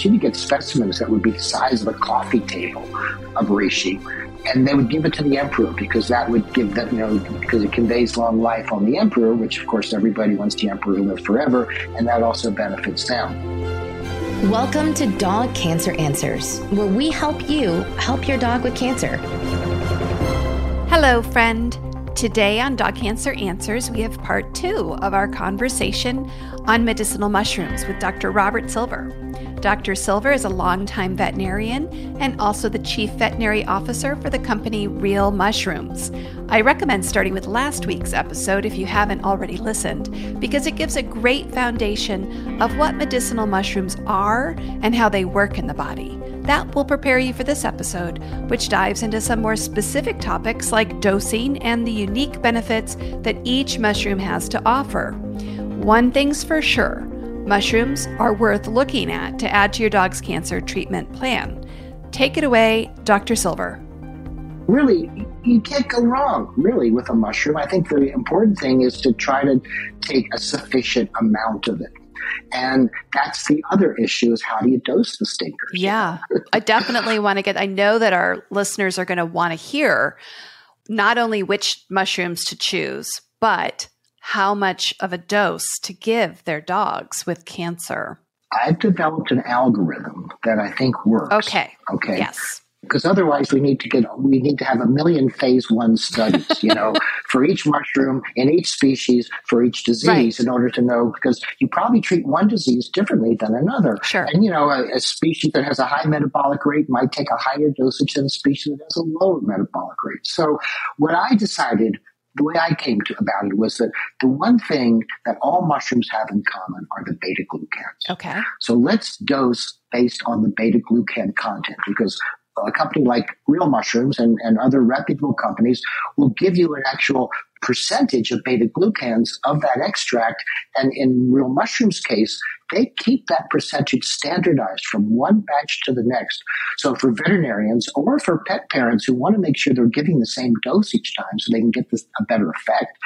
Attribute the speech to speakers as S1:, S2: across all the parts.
S1: So you get specimens that would be the size of a coffee table of reishi and they would give it to the emperor because that would give them, you know, because it conveys long life on the emperor, which of course everybody wants the emperor to live forever, and that also benefits them.
S2: Welcome to Dog Cancer Answers, where we help you help your dog with cancer.
S3: Hello, friend. Today on Dog Cancer Answers, we have part two of our conversation on medicinal mushrooms with Dr. Robert Silver. Dr. Silver is a longtime veterinarian and also the chief veterinary officer for the company Real Mushrooms. I recommend starting with last week's episode if you haven't already listened, because it gives a great foundation of what medicinal mushrooms are and how they work in the body. That will prepare you for this episode, which dives into some more specific topics like dosing and the unique benefits that each mushroom has to offer. One thing's for sure Mushrooms are worth looking at to add to your dog's cancer treatment plan. Take it away, Dr. Silver.
S1: Really, you can't go wrong, really, with a mushroom. I think the important thing is to try to take a sufficient amount of it. And that's the other issue is how do you dose the stinkers?
S3: Yeah. I definitely want to get I know that our listeners are going to want to hear not only which mushrooms to choose, but how much of a dose to give their dogs with cancer?
S1: I've developed an algorithm that I think works.
S3: Okay.
S1: Okay.
S3: Yes.
S1: Because otherwise, we need to get we need to have a million phase one studies, you know, for each mushroom in each species for each disease
S3: Right.
S1: in order to know because you probably treat one disease differently than another.
S3: Sure.
S1: And you know, a, a species that has a high metabolic rate might take a higher dosage than a species that has a lower metabolic rate. So, what I decided the way I came to about it was that the one thing that all mushrooms have in common are the beta glucans.
S3: Okay.
S1: So let's dose based on the beta glucan content because a company like Real Mushrooms and, and other reputable companies will give you an actual percentage of beta glucans of that extract. And in Real Mushrooms case, they keep that percentage standardized from one batch to the next. So for veterinarians or for pet parents who want to make sure they're giving the same dose each time so they can get this, a better effect,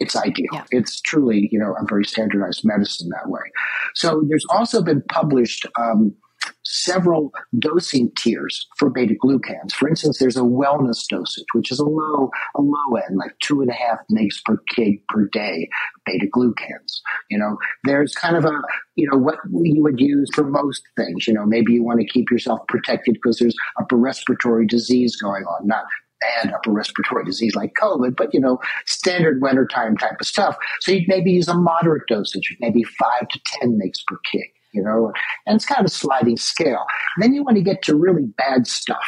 S1: it's ideal.
S3: Yeah.
S1: It's truly, you know, a very standardized medicine that way. So there's also been published um, several dosing tiers for beta glucans. For instance, there's a wellness dosage, which is a low, a low end, like two and a half mgs per kg per day beta glucans. You know, there's kind of a, you know, what you would use for most things. You know, maybe you want to keep yourself protected because there's upper respiratory disease going on, not bad upper respiratory disease like COVID, but you know, standard wintertime type of stuff. So you'd maybe use a moderate dosage, maybe five to 10 mgs per kg, you know, and it's kind of a sliding scale. then you want to get to really bad stuff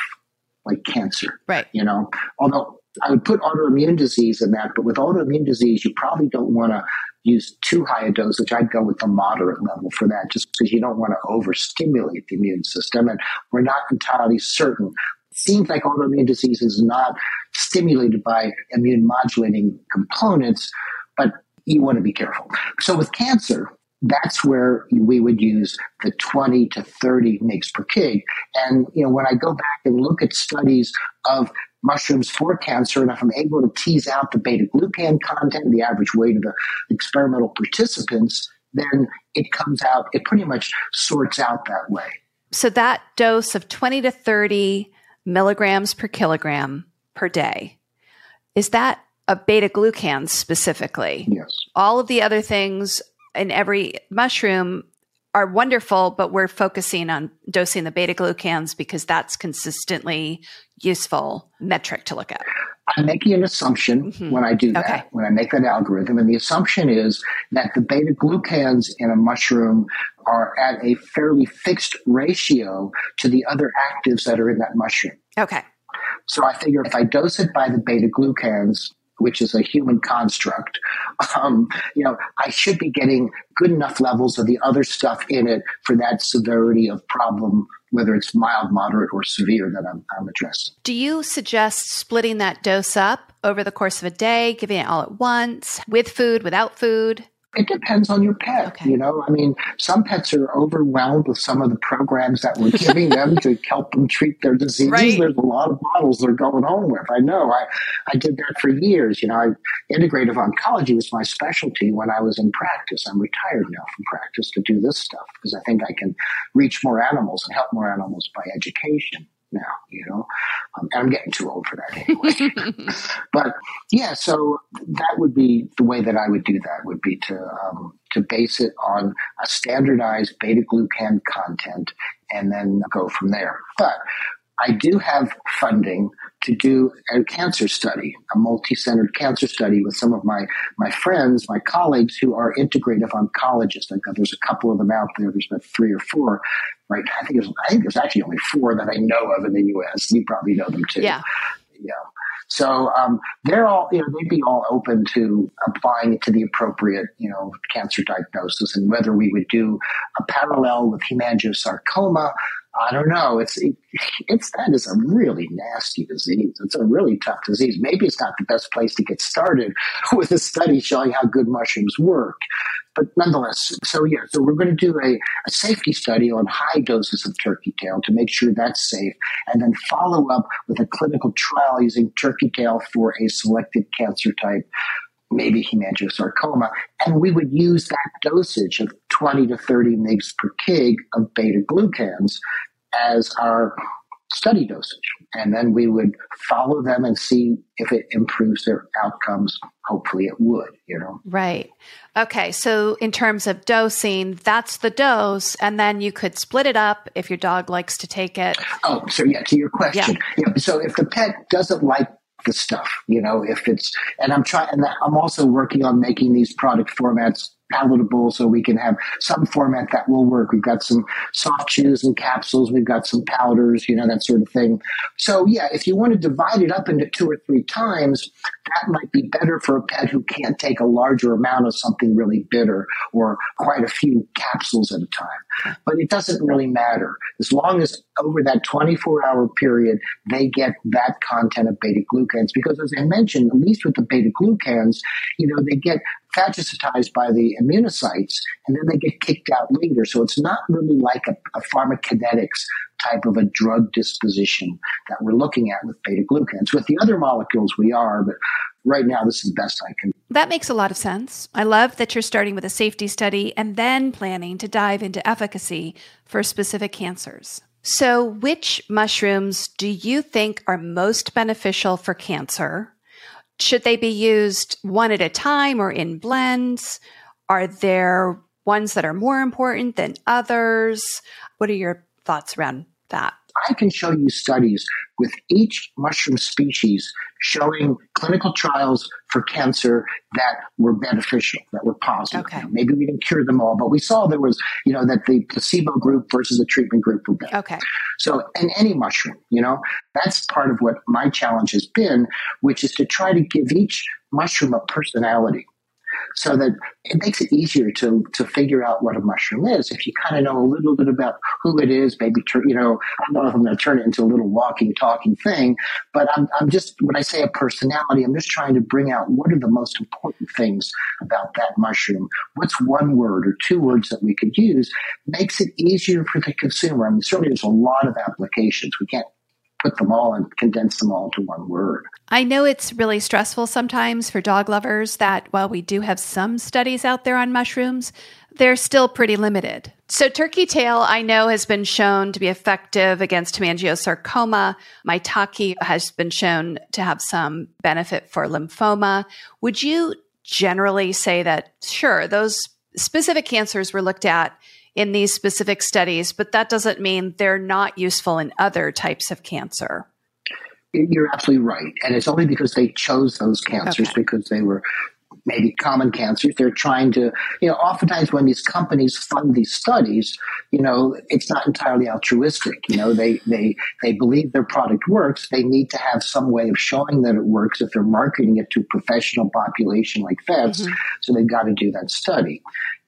S1: like cancer,
S3: Right.
S1: you know, although I would put autoimmune disease in that, but with autoimmune disease, you probably don't want to use too high a dosage. I'd go with the moderate level for that just because you don't want to overstimulate the immune system. And we're not entirely certain. It seems like autoimmune disease is not stimulated by immune modulating components, but you want to be careful. So with cancer, that's where we would use the 20 to 30 mg per kg. And, you know, when I go back and look at studies of mushrooms for cancer, and if I'm able to tease out the beta glucan content, the average weight of the experimental participants, then it comes out, it pretty much sorts out that way.
S3: So that dose of 20 to 30 milligrams per kilogram per day, is that a beta glucan specifically?
S1: Yes.
S3: All of the other things in every mushroom are wonderful, but we're focusing on dosing the beta glucans because that's consistently useful metric to look at.
S1: I'm making an assumption
S3: Mhm.
S1: when I do that,
S3: Okay.
S1: when I make that algorithm. And the assumption is that the beta glucans in a mushroom are at a fairly fixed ratio to the other actives that are in that mushroom.
S3: Okay.
S1: So I figure if I dose it by the beta glucans, which is a human construct, um, you know, I should be getting good enough levels of the other stuff in it for that severity of problem, whether it's mild, moderate, or severe that I'm, I'm addressing.
S3: Do you suggest splitting that dose up over the course of a day, giving it all at once, with food, without food?
S1: It depends on your pet. Okay. You know, I mean, some pets are overwhelmed with some of the programs that we're giving them to help them treat their diseases. Right. There's a lot of bottles they're going home with. I know. I, I did that for years. You know, I, integrative oncology was my specialty when I was in practice. I'm retired now from practice to do this stuff because I think I can reach more animals and help more animals by education now, you know. Um, and I'm getting too old for that anyway. but yeah, so that would be the way that I would do that would be to um, to base it on a standardized beta glucan content and then go from there. But I do have funding to do a cancer study, a multi-centered cancer study with some of my my friends, my colleagues who are integrative oncologists. Like there's a couple of them out there. There's about three or four, right? I think there's I think there's actually only four that I know of in the U.S. You probably know them too.
S3: Yeah.
S1: Yeah. So um, they're all, you know, they'd be all open to applying it to the appropriate, you know, cancer diagnosis and whether we would do a parallel with hemangiosarcoma I don't know. It's it's that is a really nasty disease. It's a really tough disease. Maybe it's not the best place to get started with a study showing how good mushrooms work, but nonetheless. So yeah, so we're going to do a, a safety study on high doses of turkey tail to make sure that's safe, and then follow up with a clinical trial using turkey tail for a selected cancer type maybe hemangiosarcoma, and we would use that dosage of 20 to 30 mg per kg of beta glucans as our study dosage. And then we would follow them and see if it improves their outcomes. Hopefully it would, you know?
S3: Right. Okay. So in terms of dosing, that's the dose. And then you could split it up if your dog likes to take it.
S1: Oh, so yeah, to your question. Yeah. yeah so if the pet doesn't like the stuff, you know, if it's, and I'm trying, and I'm also working on making these product formats palatable so we can have some format that will work. We've got some soft chews and capsules. We've got some powders, you know, that sort of thing. So yeah, if you want to divide it up into two or three times, that might be better for a pet who can't take a larger amount of something really bitter or quite a few capsules at a time. But it doesn't really matter. As long as over that 24 hour period, they get that content of beta glucans. Because as I mentioned, at least with the beta glucans, you know, they get phagocytized by the immunocytes and then they get kicked out later. So it's not really like a, a pharmacokinetics type of a drug disposition that we're looking at with beta glucans. With the other molecules, we are, but right now, this is the best I can.
S3: That makes a lot of sense. I love that you're starting with a safety study and then planning to dive into efficacy for specific cancers. So, which mushrooms do you think are most beneficial for cancer? Should they be used one at a time or in blends? Are there ones that are more important than others? What are your thoughts around that?
S1: I can show you studies with each mushroom species showing clinical trials for cancer that were beneficial, that were positive. Okay. maybe we didn't cure them all, but we saw there was, you know, that the placebo group versus the treatment group were better.
S3: Okay.
S1: So, and any mushroom, you know, that's part of what my challenge has been, which is to try to give each mushroom a personality so that it makes it easier to to figure out what a mushroom is. If you kind of know a little bit about who it is, maybe you know, I don't know if I'm going to turn it into a little walking, talking thing, but I'm I'm just when I say a personality, I'm just trying to bring out what are the most important things about that mushroom. What's one word or two words that we could use makes it easier for the consumer. I mean, certainly there's a lot of applications. We can't put them all and condense them all into one word.
S3: I know it's really stressful sometimes for dog lovers that while we do have some studies out there on mushrooms, they're still pretty limited. So, turkey tail, I know, has been shown to be effective against hemangiosarcoma. Maitake has been shown to have some benefit for lymphoma. Would you generally say that, sure, those specific cancers were looked at in these specific studies, but that doesn't mean they're not useful in other types of cancer.
S1: You're absolutely right. And it's only because they chose those cancers okay. because they were maybe common cancers. They're trying to, you know, oftentimes when these companies fund these studies, you know, it's not entirely altruistic. You know, they they they believe their product works. They need to have some way of showing that it works if they're marketing it to a professional population like vets. Mm-hmm. So they've got to do that study.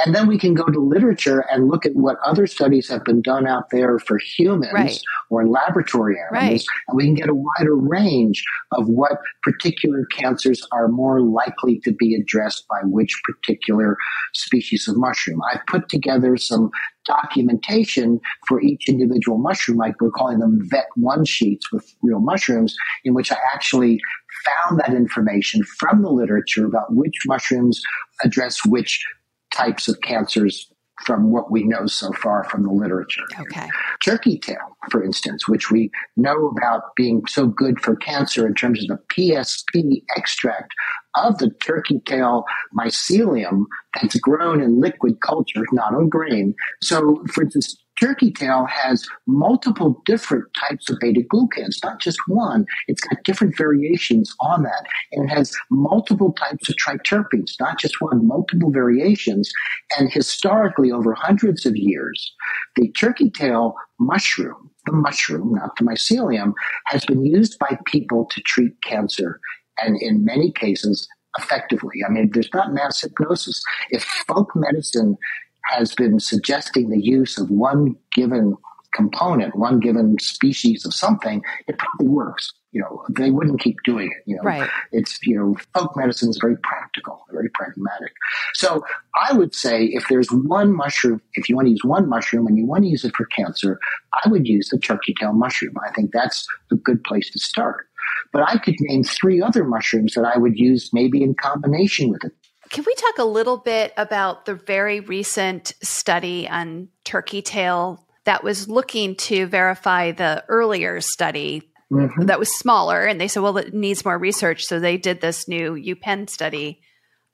S1: And then we can go to literature and look at what other studies have been done out there for humans right. or in laboratory animals. Right. And we can get a wider range of what particular cancers are more likely to be be addressed by which particular species of mushroom. I've put together some documentation for each individual mushroom, like we're calling them vet one sheets with real mushrooms, in which I actually found that information from the literature about which mushrooms address which types of cancers from what we know so far from the literature.
S3: Okay.
S1: Turkey tail, for instance, which we know about being so good for cancer in terms of the PSP extract of the turkey tail mycelium that's grown in liquid culture, not on grain. So, for instance, turkey tail has multiple different types of beta glucans, not just one. It's got different variations on that. And it has multiple types of triterpenes, not just one, multiple variations. And historically, over hundreds of years, the turkey tail mushroom, the mushroom, not the mycelium, has been used by people to treat cancer. And in many cases, effectively. I mean, there's not mass hypnosis. If folk medicine has been suggesting the use of one given component, one given species of something, it probably works. You know, they wouldn't keep doing it. You know,
S3: right.
S1: it's, you know, folk medicine is very practical, very pragmatic. So I would say if there's one mushroom, if you want to use one mushroom and you want to use it for cancer, I would use the turkey tail mushroom. I think that's a good place to start. But I could name three other mushrooms that I would use maybe in combination with it.
S3: Can we talk a little bit about the very recent study on turkey tail that was looking to verify the earlier study mm-hmm. that was smaller? And they said, well, it needs more research. So they did this new UPenn study.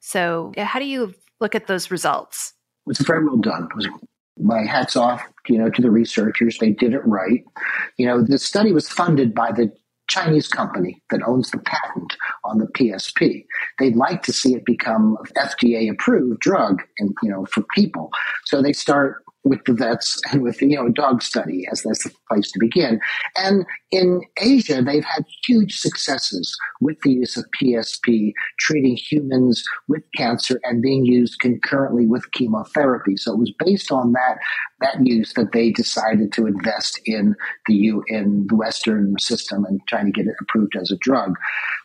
S3: So, how do you look at those results?
S1: It was very well done. It was my hats off, you know, to the researchers. They did it right. You know, the study was funded by the Chinese company that owns the patent on the PSP. They'd like to see it become FDA approved drug and you know for people. So they start with the vets and with the you know dog study as that's the place to begin. And in Asia, they've had huge successes with the use of PSP treating humans with cancer and being used concurrently with chemotherapy. So it was based on that that use that they decided to invest in the U in the Western system and trying to get it approved as a drug.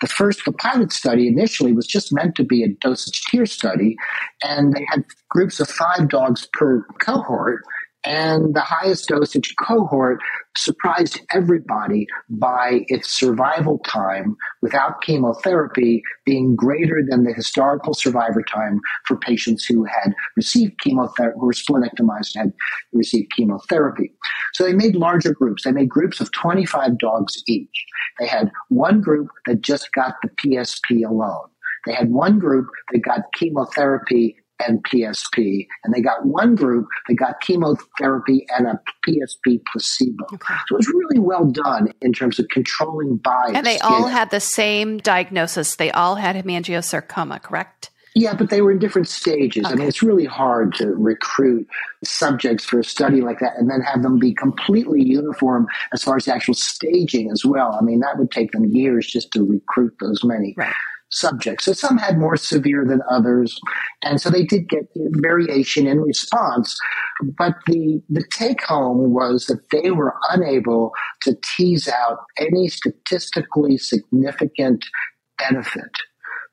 S1: The first, the pilot study initially was just meant to be a dosage tier study, and they had groups of five dogs per cohort and the highest dosage cohort surprised everybody by its survival time without chemotherapy being greater than the historical survivor time for patients who had received chemotherapy, who were splenectomized and had received chemotherapy. So they made larger groups. They made groups of 25 dogs each. They had one group that just got the PSP alone. They had one group that got chemotherapy and PSP. And they got one group that got chemotherapy and a PSP placebo. Okay. So it was really well done in terms of controlling bias.
S3: And they all had the same diagnosis. They all had hemangiosarcoma, correct?
S1: Yeah, but they were in different stages. Okay. I mean, it's really hard to recruit subjects for a study like that and then have them be completely uniform as far as the actual staging as well. I mean, that would take them years just to recruit those many.
S3: Right
S1: subjects. So some had more severe than others. And so they did get variation in response. But the, the take home was that they were unable to tease out any statistically significant benefit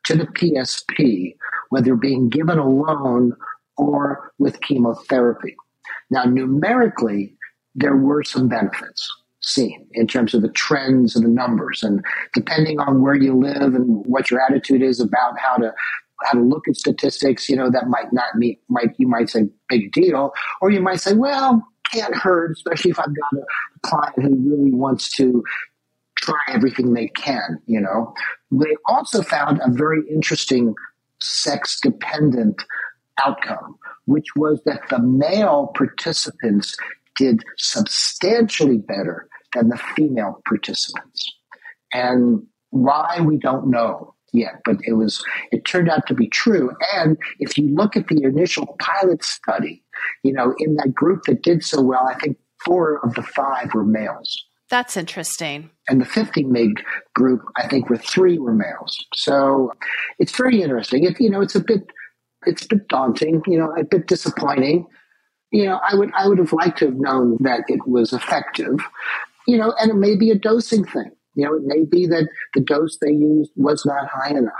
S1: to the PSP, whether being given alone or with chemotherapy. Now, numerically, there were some benefits seen in terms of the trends and the numbers. And depending on where you live and what your attitude is about how to how to look at statistics, you know, that might not meet might you might say big deal, or you might say, well, can't hurt, especially if I've got a client who really wants to try everything they can, you know. They also found a very interesting sex dependent outcome, which was that the male participants did substantially better than the female participants. And why we don't know yet, but it was, it turned out to be true. And if you look at the initial pilot study, you know, in that group that did so well, I think four of the five were males.
S3: That's interesting.
S1: And the 50 mg group, I think, were three were males. So it's very interesting. It, you know, it's a bit, it's a bit daunting, you know, a bit disappointing. You know, I would, I would have liked to have known that it was effective you know, and it may be a dosing thing. You know, it may be that the dose they used was not high enough.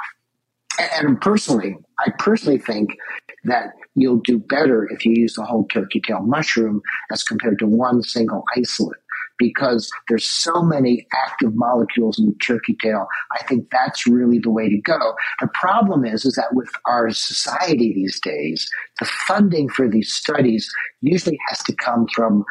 S1: And personally, I personally think that you'll do better if you use the whole turkey tail mushroom as compared to one single isolate because there's so many active molecules in the turkey tail. I think that's really the way to go. The problem is, is that with our society these days, the funding for these studies usually has to come from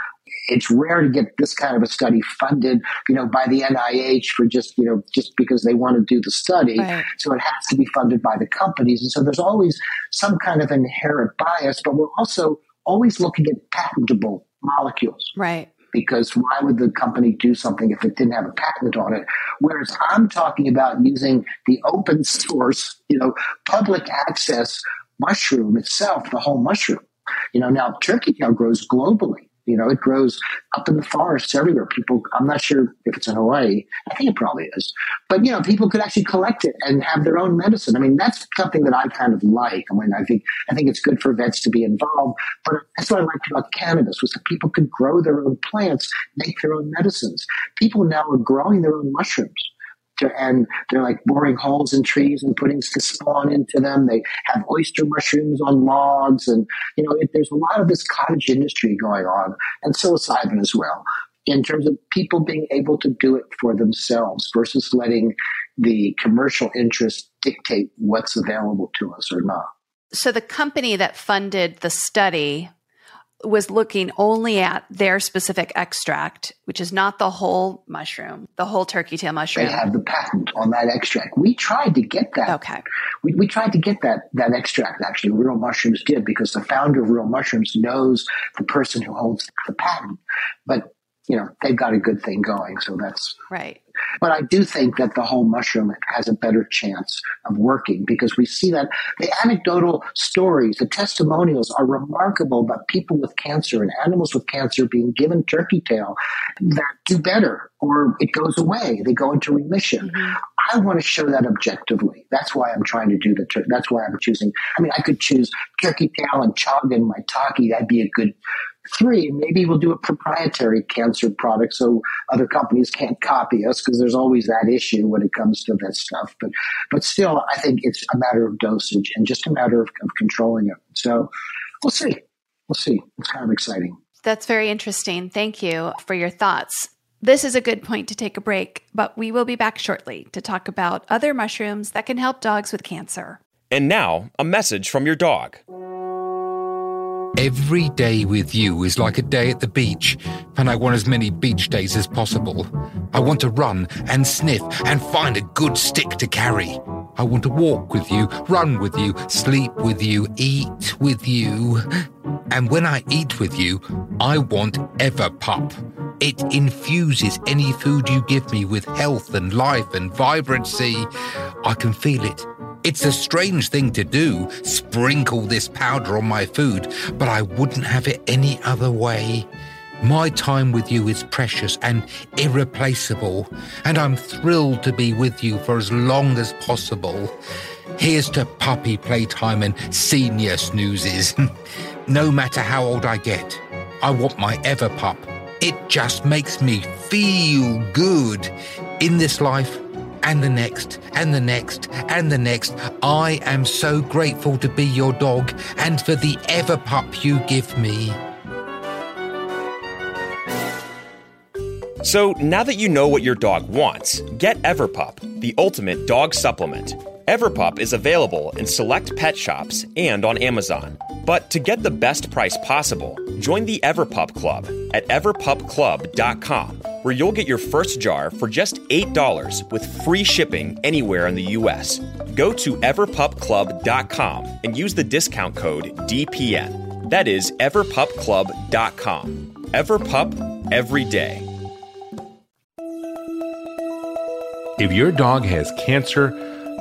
S1: it's rare to get this kind of a study funded, you know, by the NIH for just, you know, just because they want to do the study. Right. So it has to be funded by the companies. And so there's always some kind of inherent bias, but we're also always looking at patentable molecules.
S3: Right.
S1: Because why would the company do something if it didn't have a patent on it? Whereas I'm talking about using the open source, you know, public access mushroom itself, the whole mushroom. You know, now turkey tail grows globally. You know, it grows up in the forests everywhere. People, I'm not sure if it's in Hawaii. I think it probably is. But, you know, people could actually collect it and have their own medicine. I mean, that's something that I kind of like. I mean, I think, I think it's good for vets to be involved. But that's what I liked about cannabis was that people could grow their own plants, make their own medicines. People now are growing their own mushrooms and they're like boring holes in trees and putting spawn into them. They have oyster mushrooms on logs, and you know, it, there's a lot of this cottage industry going on, and psilocybin as well. In terms of people being able to do it for themselves versus letting the commercial interest dictate what's available to us or not.
S3: So, the company that funded the study was looking only at their specific extract, which is not the whole mushroom, the whole turkey tail mushroom.
S1: They have the patent on that extract. We tried to get that.
S3: Okay.
S1: We, we tried to get that that extract. Actually, Real Mushrooms did because the founder of Real Mushrooms knows the person who holds the patent. But you know they've got a good thing going, so that's
S3: right.
S1: But I do think that the whole mushroom has a better chance of working because we see that the anecdotal stories, the testimonials are remarkable about people with cancer and animals with cancer being given turkey tail that do better or it goes away. They go into remission. Mm-hmm. I want to show that objectively. That's why I'm trying to do the, tur- that's why I'm choosing. I mean, I could choose turkey tail and chaga my maitake. That'd be a good Three, maybe we'll do a proprietary cancer product so other companies can't copy us because there's always that issue when it comes to that stuff. But but still, I think it's a matter of dosage and just a matter of, of controlling it. So we'll see. We'll see. It's kind of exciting.
S3: That's very interesting. Thank you for your thoughts. This is a good point to take a break, but we will be back shortly to talk about other mushrooms that can help dogs with cancer.
S4: And now, a message from your dog.
S5: Every day with you is like a day at the beach, and I want as many beach days as possible. I want to run and sniff and find a good stick to carry. I want to walk with you, run with you, sleep with you, eat with you. And when I eat with you, I want Everpup. It infuses any food you give me with health and life and vibrancy. I can feel it it's a strange thing to do, sprinkle this powder on my food, but I wouldn't have it any other way. My time with you is precious and irreplaceable, and I'm thrilled to be with you for as long as possible. Here's to puppy playtime and senior snoozes. no matter how old I get, I want my Everpup. It just makes me feel good in this life and the next, and the next, and the next. I am so grateful to be your dog and for the Everpup you give me.
S4: So now that you know what your dog wants, get Everpup, the ultimate dog supplement. Everpup is available in select pet shops and on Amazon. But to get the best price possible, join the Everpup Club at everpupclub.com, where you'll get your first jar for just $8 with free shipping anywhere in the US. Go to everpupclub.com and use the discount code DPN. That is everpupclub.com. Everpup every day.
S6: If your dog has cancer,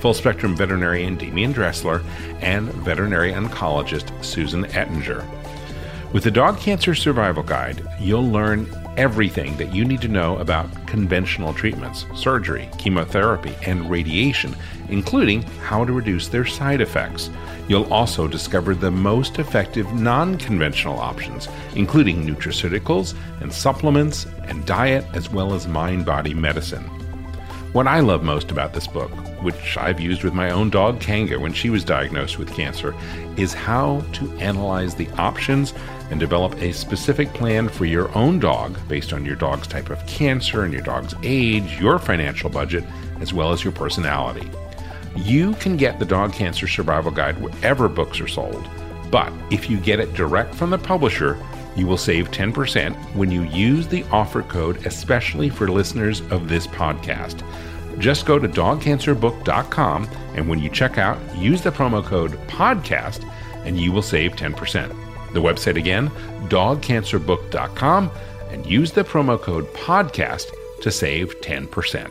S6: full spectrum veterinarian Demian Dressler, and veterinary oncologist Susan Ettinger. With the Dog Cancer Survival Guide, you'll learn everything that you need to know about conventional treatments, surgery, chemotherapy, and radiation, including how to reduce their side effects. You'll also discover the most effective non conventional options, including nutraceuticals and supplements and diet, as well as mind body medicine. What I love most about this book, which I've used with my own dog Kanga when she was diagnosed with cancer, is how to analyze the options and develop a specific plan for your own dog based on your dog's type of cancer and your dog's age, your financial budget, as well as your personality. You can get the Dog Cancer Survival Guide wherever books are sold, but if you get it direct from the publisher, you will save 10% when you use the offer code, especially for listeners of this podcast. Just go to dogcancerbook.com and when you check out, use the promo code PODCAST and you will save 10%. The website again, dogcancerbook.com, and use the promo code PODCAST to save 10%.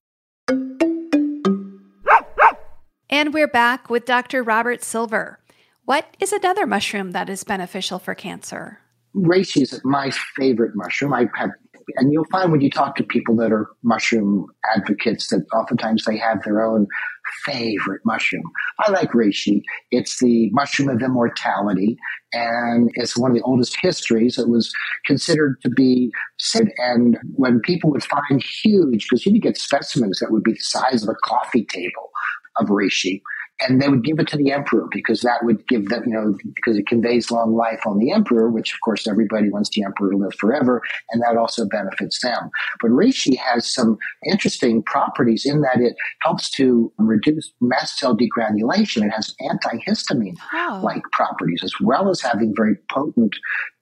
S3: And we're back with Dr. Robert Silver. What is another mushroom that is beneficial for cancer?
S1: reishi is my favorite mushroom. I have, and you'll find when you talk to people that are mushroom advocates that oftentimes they have their own favorite mushroom. I like reishi. It's the mushroom of immortality, and it's one of the oldest histories. It was considered to be said, and when people would find huge, because you could get specimens that would be the size of a coffee table of reishi and they would give it to the emperor because that would give them, you know, because it conveys long life on the emperor, which of course everybody wants the emperor to live forever, and that also benefits them. But reishi has some interesting properties in that it helps to reduce mast cell degranulation. It has antihistamine like properties as well as having very potent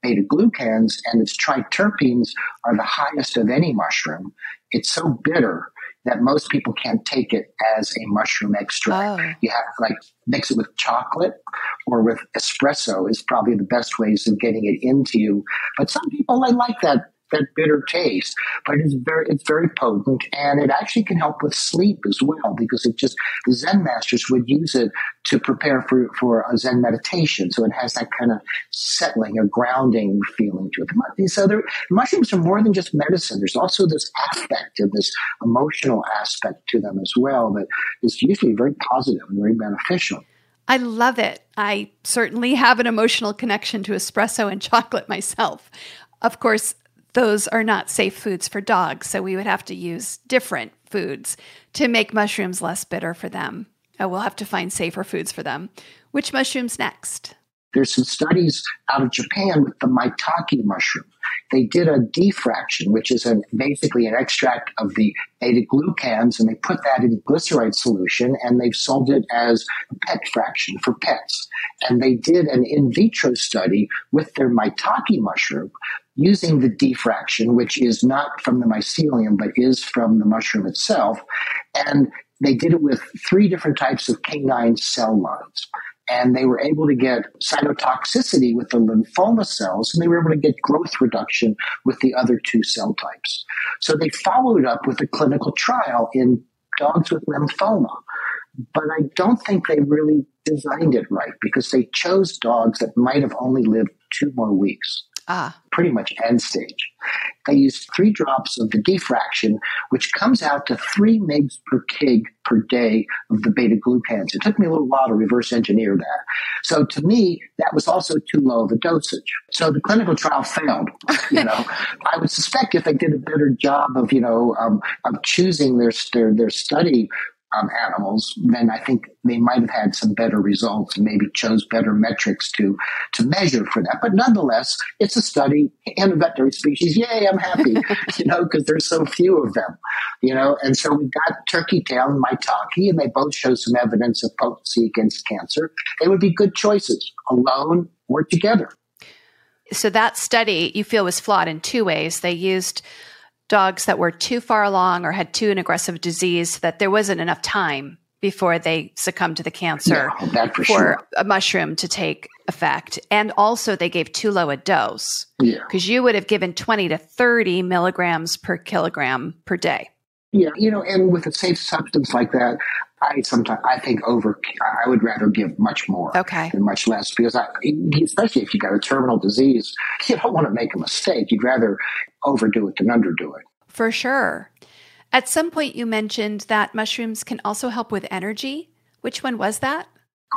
S1: beta glucans, and its triterpenes are the highest of any mushroom. It's so bitter that most people can't take it as a mushroom extract.
S3: Oh.
S1: You have to like mix it with chocolate or with espresso is probably the best ways of getting it into you. But some people they like that that bitter taste, but it's very it's very potent and it actually can help with sleep as well because it just the Zen masters would use it to prepare for for a Zen meditation. So it has that kind of settling, or grounding feeling to it. So there, mushrooms are more than just medicine. There's also this aspect and this emotional aspect to them as well that is usually very positive and very beneficial.
S3: I love it. I certainly have an emotional connection to espresso and chocolate myself. Of course, those are not safe foods for dogs, so we would have to use different foods to make mushrooms less bitter for them. Uh, we'll have to find safer foods for them. Which mushrooms next?
S1: There's some studies out of Japan with the maitake mushroom. They did a D-fraction, which is basically an extract of the beta glucans, and they put that in glyceride solution, and they've sold it as a pet fraction for pets. And they did an in vitro study with their maitake mushroom using the D-fraction, which is not from the mycelium, but is from the mushroom itself. And they did it with three different types of canine cell lines and they were able to get cytotoxicity with the lymphoma cells, and they were able to get growth reduction with the other two cell types. So they followed up with a clinical trial in dogs with lymphoma. But I don't think they really designed it right because they chose dogs that might have only lived two more weeks.
S3: Ah.
S1: Pretty much end stage. I used three drops of the D-fraction, which comes out to three megs per kg per day of the beta glucans. It took me a little while to reverse engineer that. So to me, that was also too low of a dosage. So the clinical trial failed. You know, I would suspect if they did a better job of, you know, um, of choosing their, their, their study um, animals, then I think they might have had some better results and maybe chose better metrics to to measure for that. But nonetheless, it's a study in a veterinary species. Yay, I'm happy, you know, because there's so few of them, you know. And so we've got turkey tail and maitake, and they both show some evidence of potency against cancer. They would be good choices, alone or together.
S3: So that study you feel was flawed in two ways. They used dogs that were too far along or had too an aggressive disease that there wasn't enough time before they succumbed to the cancer
S1: yeah, for,
S3: for
S1: sure.
S3: a mushroom to take effect. And also, they gave too low a dose.
S1: Yeah.
S3: Because you would have given 20 to 30 milligrams per kilogram per day.
S1: Yeah, you know, and with a safe substance like that, I sometimes I think over. I would rather give much more
S3: okay.
S1: than much less because I, especially if you got a terminal disease, you don't want to make a mistake. You'd rather overdo it than underdo it.
S3: For sure. At some point, you mentioned that mushrooms can also help with energy. Which one was that?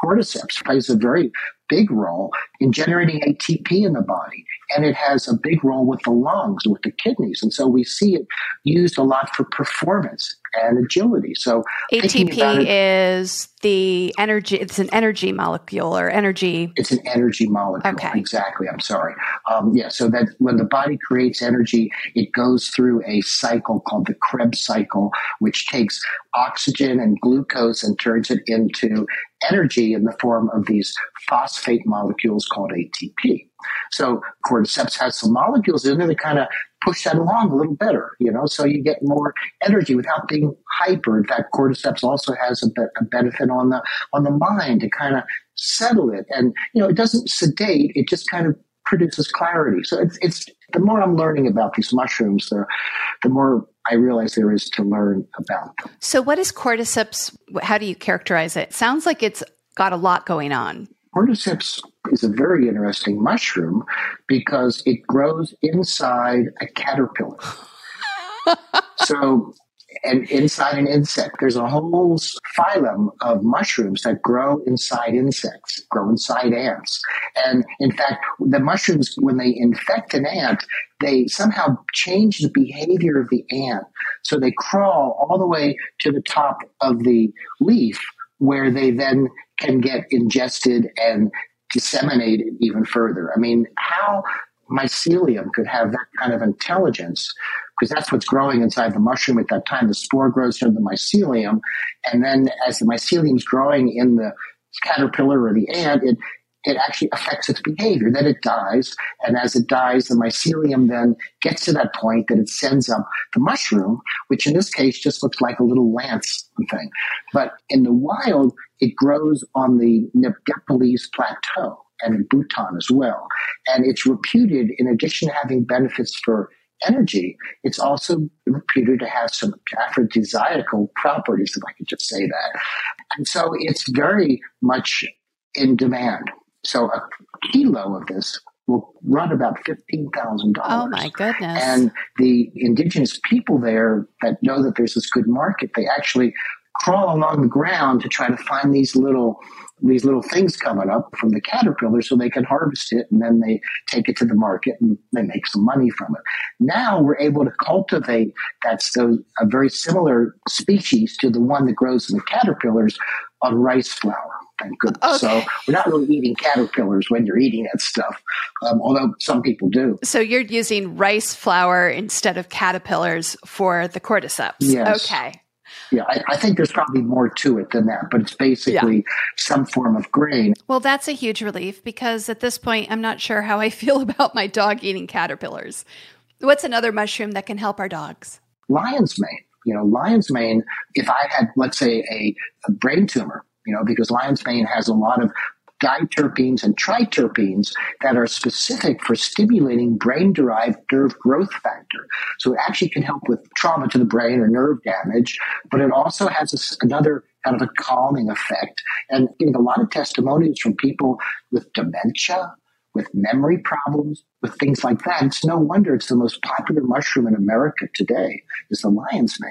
S1: Cordyceps plays a very big role in generating ATP in the body, and it has a big role with the lungs, with the kidneys, and so we see it used a lot for performance and agility. So
S3: ATP it, is the energy. It's an energy molecule or energy.
S1: It's an energy molecule.
S3: Okay.
S1: Exactly. I'm sorry. Um, yeah. So that when the body creates energy, it goes through a cycle called the Krebs cycle, which takes oxygen and glucose and turns it into energy in the form of these phosphate molecules called ATP. So cordyceps has some molecules in there that kind of push that along a little better, you know, so you get more energy without being hyper. In fact, cordyceps also has a, be- a benefit on the on the mind to kind of settle it, and you know, it doesn't sedate; it just kind of produces clarity. So it's it's the more I'm learning about these mushrooms, the the more I realize there is to learn about them.
S3: So, what is cordyceps? How do you characterize it? Sounds like it's got a lot going on.
S1: Cordyceps is a very interesting mushroom because it grows inside a caterpillar. so, and inside an insect, there's a whole phylum of mushrooms that grow inside insects, grow inside ants. And in fact, the mushrooms, when they infect an ant, they somehow change the behavior of the ant. So they crawl all the way to the top of the leaf where they then can get ingested and disseminated even further. I mean, how mycelium could have that kind of intelligence because that's what's growing inside the mushroom at that time. The spore grows from the mycelium, and then as the mycelium's growing in the caterpillar or the ant, it it actually affects its behavior. Then it dies, and as it dies, the mycelium then gets to that point that it sends up the mushroom, which in this case just looks like a little lance thing. But in the wild, it grows on the Nepalese plateau and in Bhutan as well. And it's reputed, in addition to having benefits for energy, it's also reputed to have some aphrodisiacal properties, if I could just say that. And so it's very much in demand. So a kilo of this will run about $15,000.
S3: Oh my goodness.
S1: And the indigenous people there that know that there's this good market, they actually crawl along the ground to try to find these little these little things coming up from the caterpillar so they can harvest it and then they take it to the market and they make some money from it. Now we're able to cultivate that's a very similar species to the one that grows in the caterpillars on rice flour. Thank goodness. Okay. So we're not really eating caterpillars when you're eating that stuff, um, although some people do.
S3: So you're using rice flour instead of caterpillars for the cordyceps.
S1: Yes.
S3: Okay
S1: yeah, I, I, think there's probably more to it than that, but it's basically yeah. some form of grain.
S3: Well, that's a huge relief because at this point, I'm not sure how I feel about my dog eating caterpillars. What's another mushroom that can help our dogs?
S1: Lion's mane. You know, lion's mane, if I had, let's say, a, a brain tumor, you know, because lion's mane has a lot of diterpenes and triterpenes that are specific for stimulating brain derived nerve growth factor. So it actually can help with trauma to the brain or nerve damage, but it also has a, another kind of a calming effect. And getting a lot of testimonies from people with dementia, with memory problems, with things like that. It's no wonder it's the most popular mushroom in America today is the lion's mane.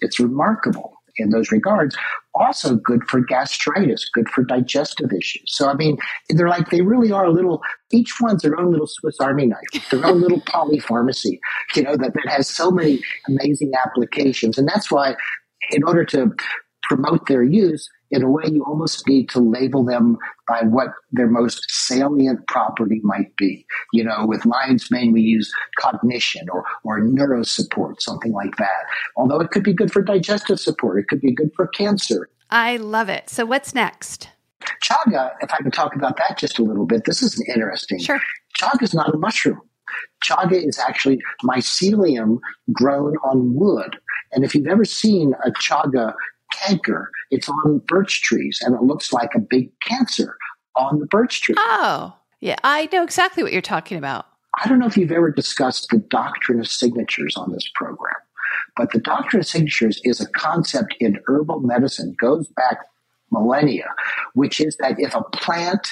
S1: It's remarkable in those regards. Also good for gastritis, good for digestive issues. So, I mean, they're like, they really are a little, each one's their own little Swiss Army knife, their own little polypharmacy, you know, that, that has so many amazing applications. And that's why, in order to promote their use, in a way, you almost need to label them by what their most salient property might be. You know, with lion's mane, we use cognition or, or neuro support, something like that. Although it could be good for digestive support, it could be good for cancer.
S3: I love it. So, what's next?
S1: Chaga, if I can talk about that just a little bit, this is interesting.
S3: Sure.
S1: Chaga is not a mushroom. Chaga is actually mycelium grown on wood. And if you've ever seen a chaga canker. It's on birch trees and it looks like a big cancer on the birch tree.
S3: Oh, yeah. I know exactly what you're talking about.
S1: I don't know if you've ever discussed the doctrine of signatures on this program, but the doctrine of signatures is a concept in herbal medicine, goes back millennia, which is that if a plant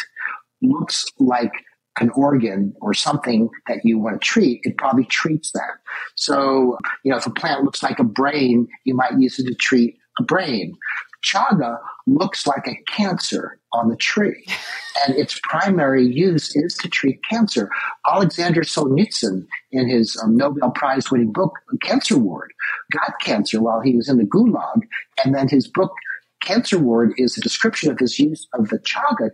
S1: looks like an organ or something that you want to treat, it probably treats that. So, you know, if a plant looks like a brain, you might use it to treat brain. Chaga looks like a cancer on the tree, and its primary use is to treat cancer. Alexander Solzhenitsyn, in his um, Nobel Prize winning book, Cancer Ward, got cancer while he was in the gulag, and then his book, Cancer Ward, is a description of his use of the chaga,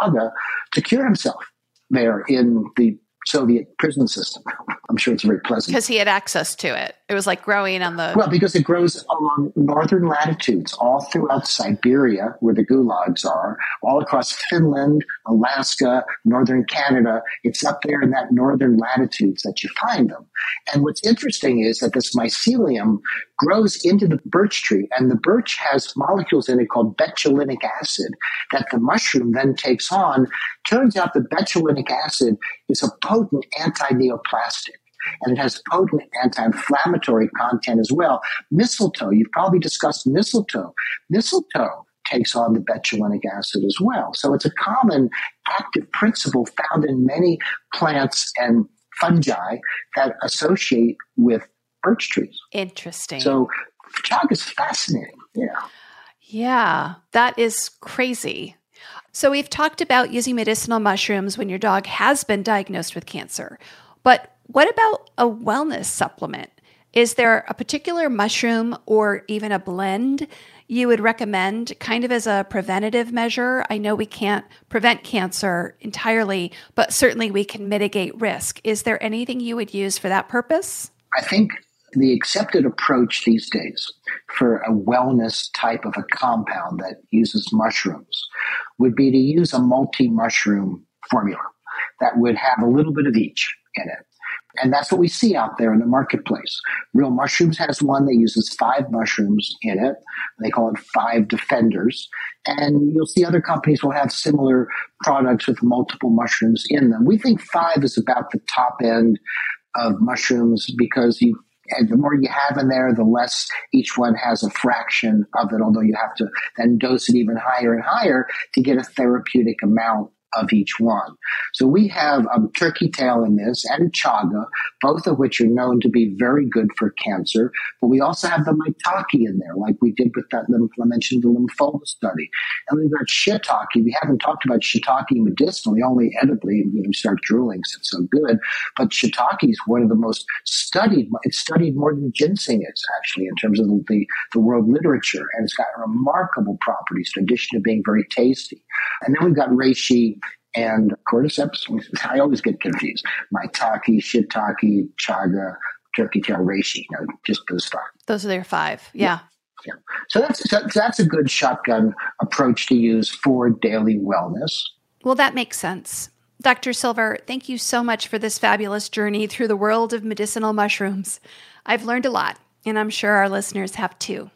S1: chaga to cure himself there in the Soviet prison system. I'm sure it's very pleasant.
S3: Because he had access to it. It was like growing on the.
S1: Well, because it grows along northern latitudes, all throughout Siberia, where the gulags are, all across Finland, Alaska, northern Canada. It's up there in that northern latitudes that you find them. And what's interesting is that this mycelium grows into the birch tree, and the birch has molecules in it called betulinic acid that the mushroom then takes on. Turns out the betulinic acid is a potent anti-neoplastic and it has potent anti-inflammatory content as well. Mistletoe, you've probably discussed mistletoe. Mistletoe takes on the betulinic acid as well. So it's a common active principle found in many plants and fungi that associate with birch trees.
S3: Interesting.
S1: So chaga is fascinating. Yeah.
S3: Yeah, that is crazy. So we've talked about using medicinal mushrooms when your dog has been diagnosed with cancer. But what about a wellness supplement? Is there a particular mushroom or even a blend you would recommend kind of as a preventative measure? I know we can't prevent cancer entirely, but certainly we can mitigate risk. Is there anything you would use for that purpose?
S1: I think the accepted approach these days for a wellness type of a compound that uses mushrooms would be to use a multi mushroom formula that would have a little bit of each in it. And that's what we see out there in the marketplace. Real Mushrooms has one that uses five mushrooms in it. They call it Five Defenders. And you'll see other companies will have similar products with multiple mushrooms in them. We think five is about the top end of mushrooms because you and the more you have in there, the less each one has a fraction of it, although you have to then dose it even higher and higher to get a therapeutic amount of each one. So we have um, turkey tail in this and chaga, both of which are known to be very good for cancer. But we also have the maitake in there, like we did with that, I mentioned the lymphoma study. And we've got shiitake. We haven't talked about shiitake medicinally, only edibly. You know, start drooling, so it's so good. But shiitake is one of the most studied. It's studied more than ginseng is actually in terms of the, the world literature. And it's got remarkable properties in addition to being very tasty. And then we've got reishi and cordyceps. I always get confused. Maitake, shiitake, chaga, turkey tail reishi. You know, just those five.
S3: Those are their five. Yeah.
S1: yeah. So that's that's a good shotgun approach to use for daily wellness.
S3: Well, that makes sense. Dr. Silver, thank you so much for this fabulous journey through the world of medicinal mushrooms. I've learned a lot, and I'm sure our listeners have too.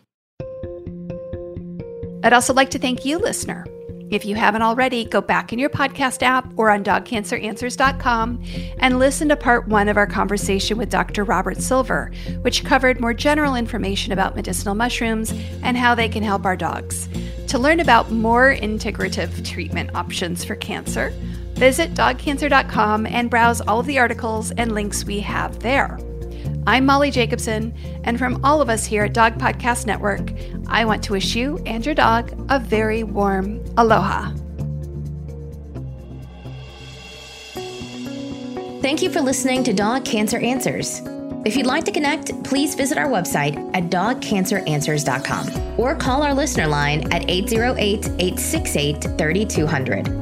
S3: I'd also like to thank you, listener. If you haven't already, go back in your podcast app or on dogcanceranswers.com and listen to part one of our conversation with Dr. Robert Silver, which covered more general information about medicinal mushrooms and how they can help our dogs. To learn about more integrative treatment options for cancer, visit dogcancer.com and browse all of the articles and links we have there. I'm Molly Jacobson, and from all of us here at Dog Podcast Network, I want to wish you and your dog a very warm aloha.
S2: Thank you for listening to Dog Cancer Answers. If you'd like to connect, please visit our website at dogcanceranswers.com or call our listener line at 808 868 3200.